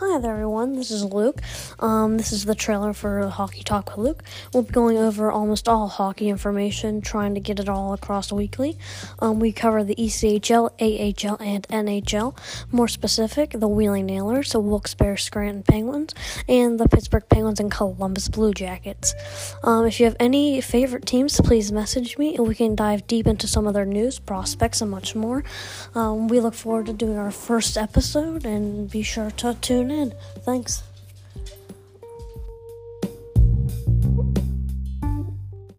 Hi there, everyone. This is Luke. Um, this is the trailer for Hockey Talk with Luke. We'll be going over almost all hockey information, trying to get it all across weekly. Um, we cover the ECHL, AHL, and NHL. More specific, the Wheeling Nailers, the Wilkes-Barre Scranton Penguins, and the Pittsburgh Penguins and Columbus Blue Jackets. Um, if you have any favorite teams, please message me, and we can dive deep into some of their news, prospects, and much more. Um, we look forward to doing our first episode, and be sure to tune in. Thanks.